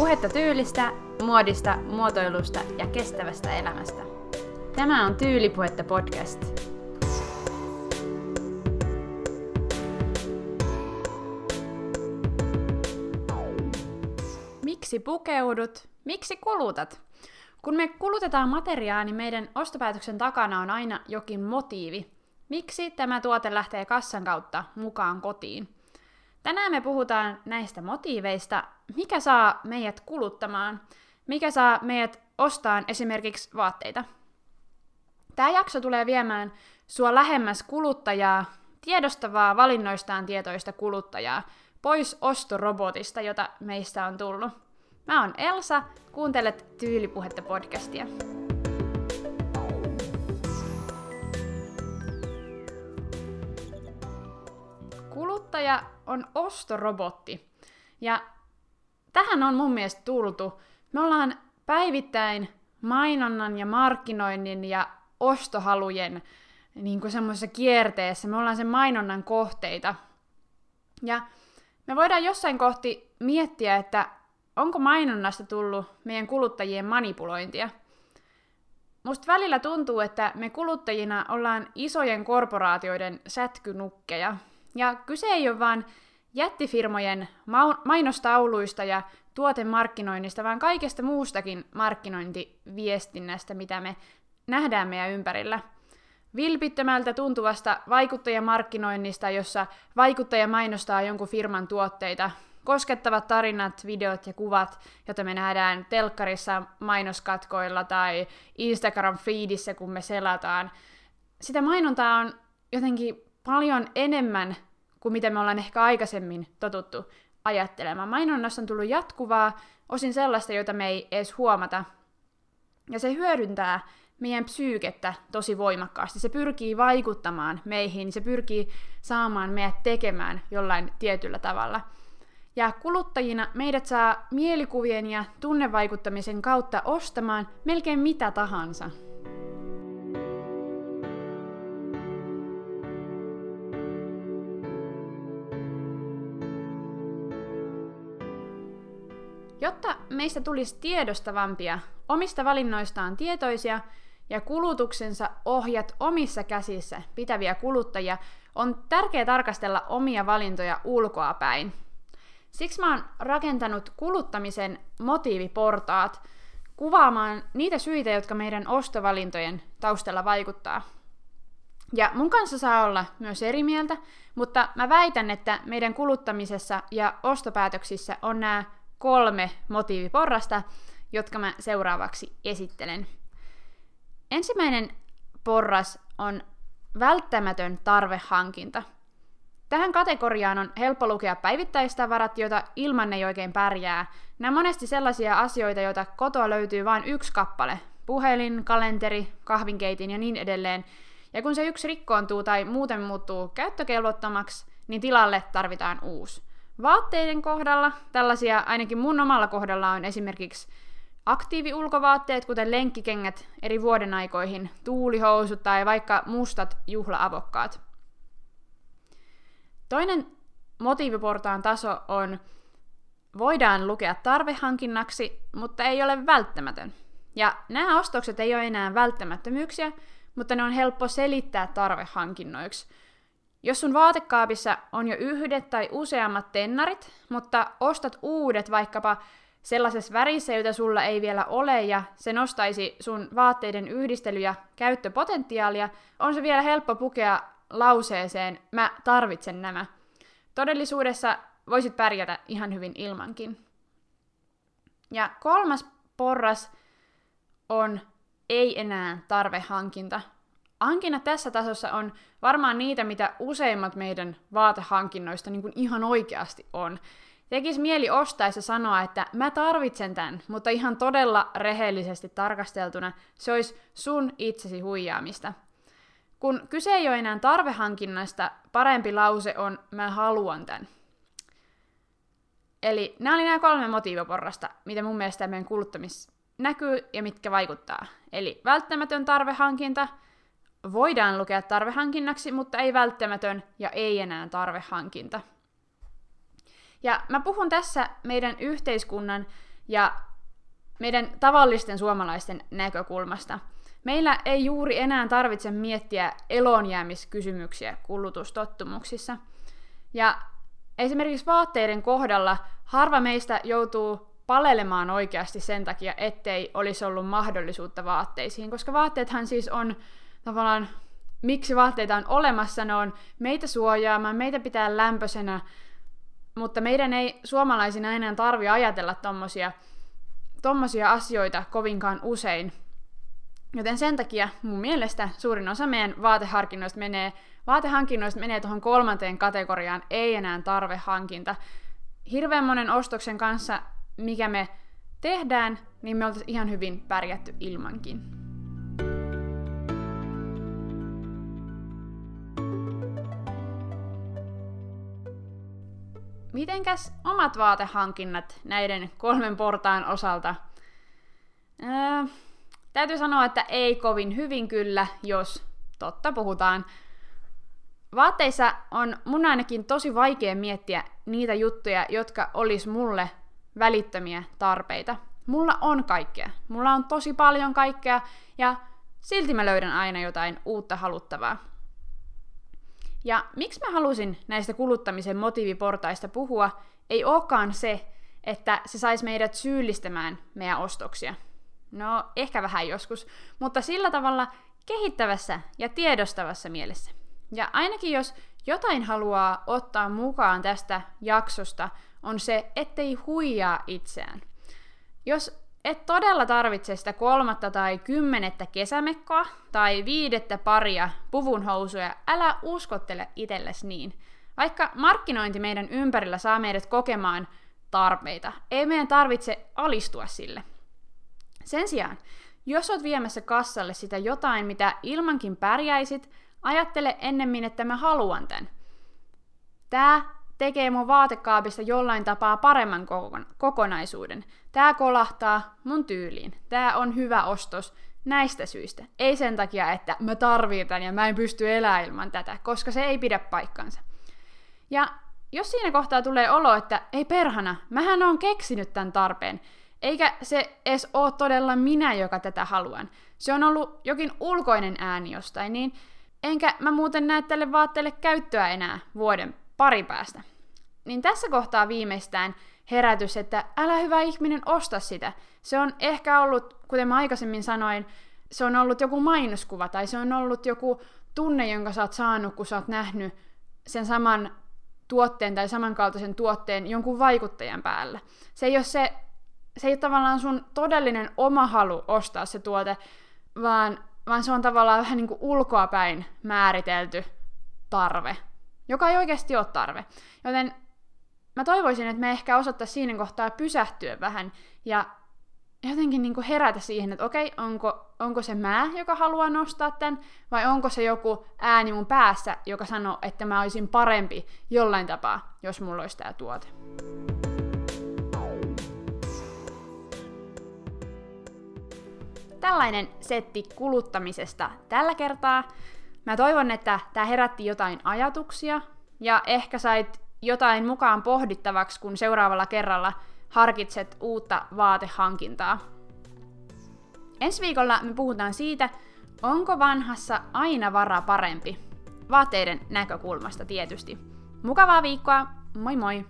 Puhetta tyylistä, muodista, muotoilusta ja kestävästä elämästä. Tämä on Tyylipuhetta podcast. Miksi pukeudut? Miksi kulutat? Kun me kulutetaan materiaa, niin meidän ostopäätöksen takana on aina jokin motiivi. Miksi tämä tuote lähtee kassan kautta mukaan kotiin? Tänään me puhutaan näistä motiiveista, mikä saa meidät kuluttamaan, mikä saa meidät ostaan esimerkiksi vaatteita. Tämä jakso tulee viemään sua lähemmäs kuluttajaa, tiedostavaa valinnoistaan tietoista kuluttajaa, pois ostorobotista, jota meistä on tullut. Mä oon Elsa, kuuntelet Tyylipuhetta podcastia. Kuluttaja on ostorobotti. Ja tähän on mun mielestä tultu. Me ollaan päivittäin mainonnan ja markkinoinnin ja ostohalujen niin semmoisessa kierteessä. Me ollaan sen mainonnan kohteita. Ja me voidaan jossain kohti miettiä, että onko mainonnasta tullut meidän kuluttajien manipulointia. Musta välillä tuntuu, että me kuluttajina ollaan isojen korporaatioiden sätkynukkeja. Ja kyse ei ole vain jättifirmojen mainostauluista ja tuotemarkkinoinnista, vaan kaikesta muustakin markkinointiviestinnästä, mitä me nähdään meidän ympärillä. Vilpittömältä tuntuvasta vaikuttajamarkkinoinnista, jossa vaikuttaja mainostaa jonkun firman tuotteita, koskettavat tarinat, videot ja kuvat, joita me nähdään telkkarissa mainoskatkoilla tai Instagram-feedissä, kun me selataan. Sitä mainontaa on jotenkin paljon enemmän kuin mitä me ollaan ehkä aikaisemmin totuttu ajattelemaan. Mainonnassa on tullut jatkuvaa, osin sellaista, jota me ei edes huomata. Ja se hyödyntää meidän psyykettä tosi voimakkaasti. Se pyrkii vaikuttamaan meihin, se pyrkii saamaan meidät tekemään jollain tietyllä tavalla. Ja kuluttajina meidät saa mielikuvien ja tunnevaikuttamisen kautta ostamaan melkein mitä tahansa. Jotta meistä tulisi tiedostavampia, omista valinnoistaan tietoisia ja kulutuksensa ohjat omissa käsissä pitäviä kuluttajia, on tärkeää tarkastella omia valintoja ulkoa päin. Siksi mä oon rakentanut kuluttamisen motiiviportaat kuvaamaan niitä syitä, jotka meidän ostovalintojen taustalla vaikuttaa. Ja mun kanssa saa olla myös eri mieltä, mutta mä väitän, että meidän kuluttamisessa ja ostopäätöksissä on nämä kolme motiiviporrasta, jotka mä seuraavaksi esittelen. Ensimmäinen porras on välttämätön tarvehankinta. Tähän kategoriaan on helppo lukea päivittäistavarat, joita ilman ei oikein pärjää. Nämä on monesti sellaisia asioita, joita kotoa löytyy vain yksi kappale. Puhelin, kalenteri, kahvinkeitin ja niin edelleen. Ja kun se yksi rikkoontuu tai muuten muuttuu käyttökelvottomaksi, niin tilalle tarvitaan uusi. Vaatteiden kohdalla, tällaisia ainakin mun omalla kohdalla on esimerkiksi aktiiviulkovaatteet, kuten lenkkikengät eri vuoden aikoihin, tuulihousut tai vaikka mustat juhlaavokkaat. Toinen motiiviportaan taso on voidaan lukea tarvehankinnaksi, mutta ei ole välttämätön. Ja nämä ostokset ei ole enää välttämättömyyksiä, mutta ne on helppo selittää tarvehankinnoiksi – jos sun vaatekaapissa on jo yhdet tai useammat tennarit, mutta ostat uudet vaikkapa sellaisessa värissä, jota sulla ei vielä ole, ja se nostaisi sun vaatteiden yhdistely- ja käyttöpotentiaalia, on se vielä helppo pukea lauseeseen, mä tarvitsen nämä. Todellisuudessa voisit pärjätä ihan hyvin ilmankin. Ja kolmas porras on ei enää tarvehankinta, Hankinnat tässä tasossa on varmaan niitä, mitä useimmat meidän vaatehankinnoista niin kuin ihan oikeasti on. Tekis mieli ostaessa sanoa, että mä tarvitsen tämän, mutta ihan todella rehellisesti tarkasteltuna se olisi sun itsesi huijaamista. Kun kyse ei ole enää tarvehankinnasta, parempi lause on mä haluan tämän. Eli nämä oli nämä kolme motiivaporrasta, mitä mun mielestä meidän kuluttamis näkyy ja mitkä vaikuttaa. Eli välttämätön tarvehankinta – voidaan lukea tarvehankinnaksi, mutta ei välttämätön ja ei enää tarvehankinta. Ja mä puhun tässä meidän yhteiskunnan ja meidän tavallisten suomalaisten näkökulmasta. Meillä ei juuri enää tarvitse miettiä elonjäämiskysymyksiä kulutustottumuksissa. Ja esimerkiksi vaatteiden kohdalla harva meistä joutuu palelemaan oikeasti sen takia, ettei olisi ollut mahdollisuutta vaatteisiin, koska vaatteethan siis on tavallaan, miksi vaatteita on olemassa, ne on meitä suojaamaan, meitä pitää lämpöisenä, mutta meidän ei suomalaisina enää tarvi ajatella tommosia, tommosia asioita kovinkaan usein. Joten sen takia mun mielestä suurin osa meidän vaateharkinnoista menee, vaatehankinnoista menee tuohon kolmanteen kategoriaan, ei enää tarvehankinta. Hirveän monen ostoksen kanssa mikä me tehdään, niin me oltaisiin ihan hyvin pärjätty ilmankin. Mitenkäs omat vaatehankinnat näiden kolmen portaan osalta? Ää, täytyy sanoa, että ei kovin hyvin kyllä, jos totta puhutaan. Vaatteissa on mun ainakin tosi vaikea miettiä niitä juttuja, jotka olis mulle välittömiä tarpeita. Mulla on kaikkea. Mulla on tosi paljon kaikkea ja silti mä löydän aina jotain uutta haluttavaa. Ja miksi mä halusin näistä kuluttamisen motiiviportaista puhua, ei olekaan se, että se saisi meidät syyllistämään meidän ostoksia. No, ehkä vähän joskus, mutta sillä tavalla kehittävässä ja tiedostavassa mielessä. Ja ainakin jos jotain haluaa ottaa mukaan tästä jaksosta, on se, ettei huijaa itseään. Jos et todella tarvitse sitä kolmatta tai kymmenettä kesämekkoa tai viidettä paria puvunhousuja, älä uskottele itsellesi niin. Vaikka markkinointi meidän ympärillä saa meidät kokemaan tarpeita, ei meidän tarvitse alistua sille. Sen sijaan, jos oot viemässä kassalle sitä jotain, mitä ilmankin pärjäisit, ajattele ennemmin, että mä haluan tämän. Tää tekee mun vaatekaapista jollain tapaa paremman kokonaisuuden. Tää kolahtaa mun tyyliin. Tää on hyvä ostos näistä syistä. Ei sen takia, että mä tarvitan ja mä en pysty elämään ilman tätä, koska se ei pidä paikkansa. Ja jos siinä kohtaa tulee olo, että ei perhana, mähän on keksinyt tämän tarpeen, eikä se edes ole todella minä, joka tätä haluan. Se on ollut jokin ulkoinen ääni jostain, niin enkä mä muuten näe tälle vaatteelle käyttöä enää vuoden pari päästä. Niin tässä kohtaa viimeistään herätys, että älä hyvä ihminen osta sitä. Se on ehkä ollut, kuten mä aikaisemmin sanoin, se on ollut joku mainoskuva tai se on ollut joku tunne, jonka sä oot saanut, kun sä oot nähnyt sen saman tuotteen tai samankaltaisen tuotteen jonkun vaikuttajan päällä. Se ei ole se, se ei ole tavallaan sun todellinen oma halu ostaa se tuote, vaan, vaan se on tavallaan vähän niin kuin ulkoapäin määritelty tarve, joka ei oikeasti ole tarve. Joten mä toivoisin, että me ehkä osattaisiin siinä kohtaa pysähtyä vähän ja jotenkin niin herätä siihen, että okei, onko, onko se mä, joka haluaa nostaa tämän, vai onko se joku ääni mun päässä, joka sanoo, että mä olisin parempi jollain tapaa, jos mulla olisi tämä tuote. Tällainen setti kuluttamisesta tällä kertaa. Mä toivon, että tämä herätti jotain ajatuksia ja ehkä sait jotain mukaan pohdittavaksi, kun seuraavalla kerralla harkitset uutta vaatehankintaa. Ensi viikolla me puhutaan siitä, onko vanhassa aina vara parempi. Vaatteiden näkökulmasta tietysti. Mukavaa viikkoa, moi moi!